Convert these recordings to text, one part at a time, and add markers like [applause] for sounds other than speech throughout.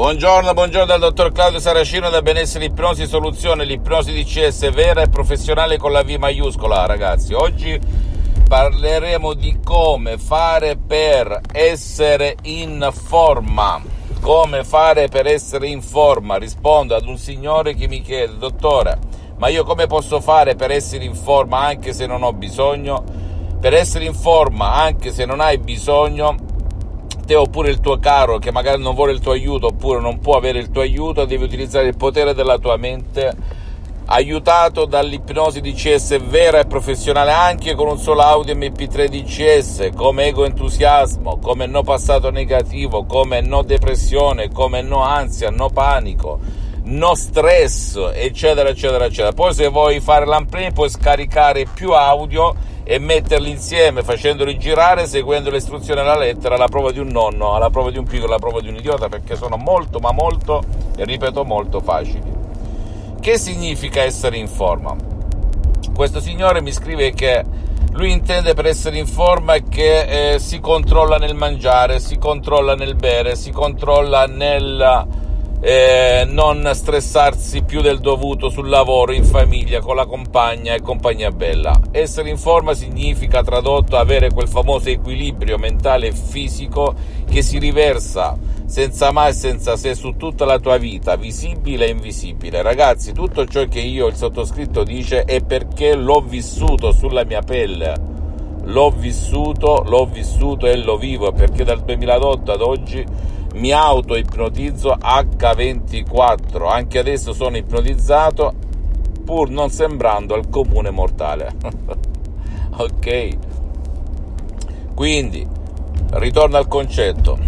Buongiorno, buongiorno dal dottor Claudio Saracino da Benessere Ipnosi Soluzione, l'ipnosi DCS vera e professionale con la V maiuscola, ragazzi. Oggi parleremo di come fare per essere in forma. Come fare per essere in forma? Rispondo ad un signore che mi chiede, dottore, ma io come posso fare per essere in forma anche se non ho bisogno? Per essere in forma anche se non hai bisogno, te oppure il tuo caro che magari non vuole il tuo aiuto oppure non può avere il tuo aiuto, devi utilizzare il potere della tua mente aiutato dall'ipnosi DCS vera e professionale anche con un solo audio MP3 DCS come ego entusiasmo, come no passato negativo, come no depressione, come no ansia, no panico, no stress, eccetera, eccetera, eccetera. Poi se vuoi fare l'unplay puoi scaricare più audio e metterli insieme facendoli girare seguendo le istruzioni alla lettera alla prova di un nonno, alla prova di un piccolo, alla prova di un idiota perché sono molto ma molto e ripeto molto facili. Che significa essere in forma? Questo signore mi scrive che lui intende per essere in forma che eh, si controlla nel mangiare, si controlla nel bere, si controlla nel eh, non stressarsi più del dovuto sul lavoro, in famiglia, con la compagna e compagnia bella. Essere in forma significa tradotto avere quel famoso equilibrio mentale e fisico che si riversa senza mai e senza se su tutta la tua vita, visibile e invisibile. Ragazzi, tutto ciò che io, il sottoscritto, dice è perché l'ho vissuto sulla mia pelle. L'ho vissuto, l'ho vissuto e lo vivo perché dal 2008 ad oggi mi auto-ipnotizzo H24, anche adesso sono ipnotizzato pur non sembrando al comune mortale. [laughs] ok? Quindi, ritorno al concetto,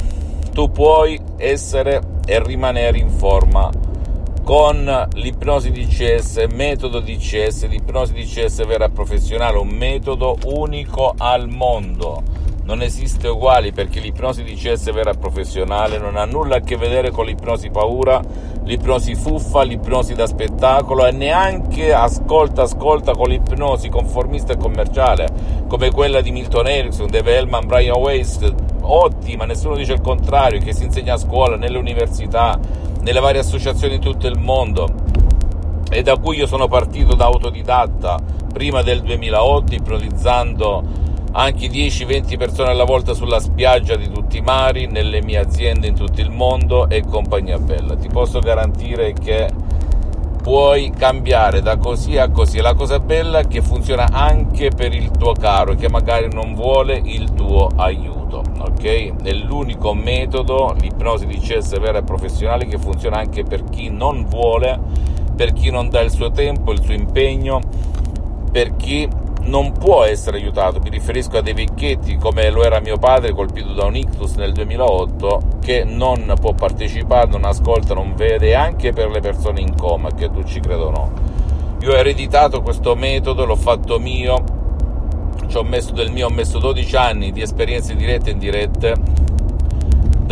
tu puoi essere e rimanere in forma con l'ipnosi DCS, metodo DCS, l'ipnosi DCS vera e professionale, un metodo unico al mondo non esiste uguali perché l'ipnosi DCS vera e professionale non ha nulla a che vedere con l'ipnosi paura, l'ipnosi fuffa, l'ipnosi da spettacolo e neanche ascolta ascolta con l'ipnosi conformista e commerciale come quella di Milton Erickson, Dave Hellman, Brian Weiss, ottima, nessuno dice il contrario, che si insegna a scuola, nelle università, nelle varie associazioni in tutto il mondo. E da cui io sono partito da autodidatta prima del 2008 ipnotizzando anche 10-20 persone alla volta sulla spiaggia di tutti i mari, nelle mie aziende in tutto il mondo e compagnia bella. Ti posso garantire che puoi cambiare da così a così. La cosa bella è che funziona anche per il tuo caro che magari non vuole il tuo aiuto, ok? È l'unico metodo, l'ipnosi di CS vera e professionale, che funziona anche per chi non vuole, per chi non dà il suo tempo, il suo impegno, per chi non può essere aiutato, mi riferisco a dei vecchietti come lo era mio padre colpito da un ictus nel 2008 che non può partecipare, non ascolta, non vede, anche per le persone in coma, che tu ci credo o no. Io ho ereditato questo metodo, l'ho fatto mio, ci ho messo del mio, ho messo 12 anni di esperienze dirette e indirette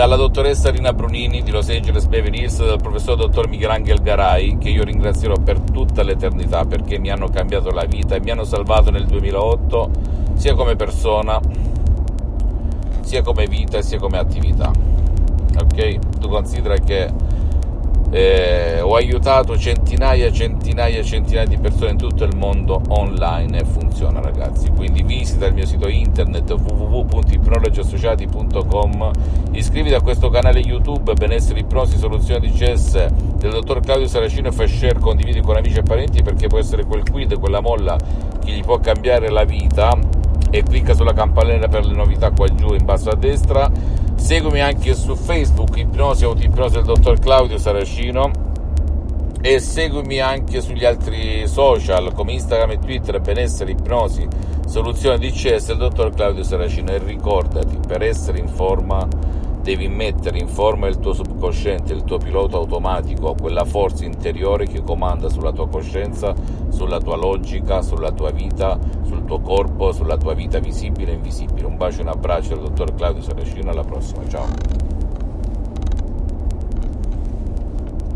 dalla dottoressa Rina Brunini di Los Angeles Beverly Hills dal professor dottor Michelangelo Garai, che io ringrazierò per tutta l'eternità perché mi hanno cambiato la vita e mi hanno salvato nel 2008 sia come persona, sia come vita sia come attività. Ok? Tu considera che eh, ho aiutato centinaia centinaia centinaia di persone in tutto il mondo online e funziona ragazzi il mio sito internet www.ipnologiassociati.com iscriviti a questo canale youtube benessere ipnosi soluzioni di CS del dottor Claudio Saracino e condividi con amici e parenti perché può essere quel quid quella molla che gli può cambiare la vita. E clicca sulla campanella per le novità qua giù in basso a destra. Seguimi anche su Facebook, Ipnosi Autoipnosi del dottor Claudio Saracino e seguimi anche sugli altri social come Instagram e Twitter Benessere Ipnosi Soluzione DCS del dottor Claudio Saracino e ricordati per essere in forma devi mettere in forma il tuo subconsciente, il tuo pilota automatico, quella forza interiore che comanda sulla tua coscienza, sulla tua logica, sulla tua vita, sul tuo corpo, sulla tua vita visibile e invisibile. Un bacio e un abbraccio dal dottor Claudio Saracino, alla prossima, ciao.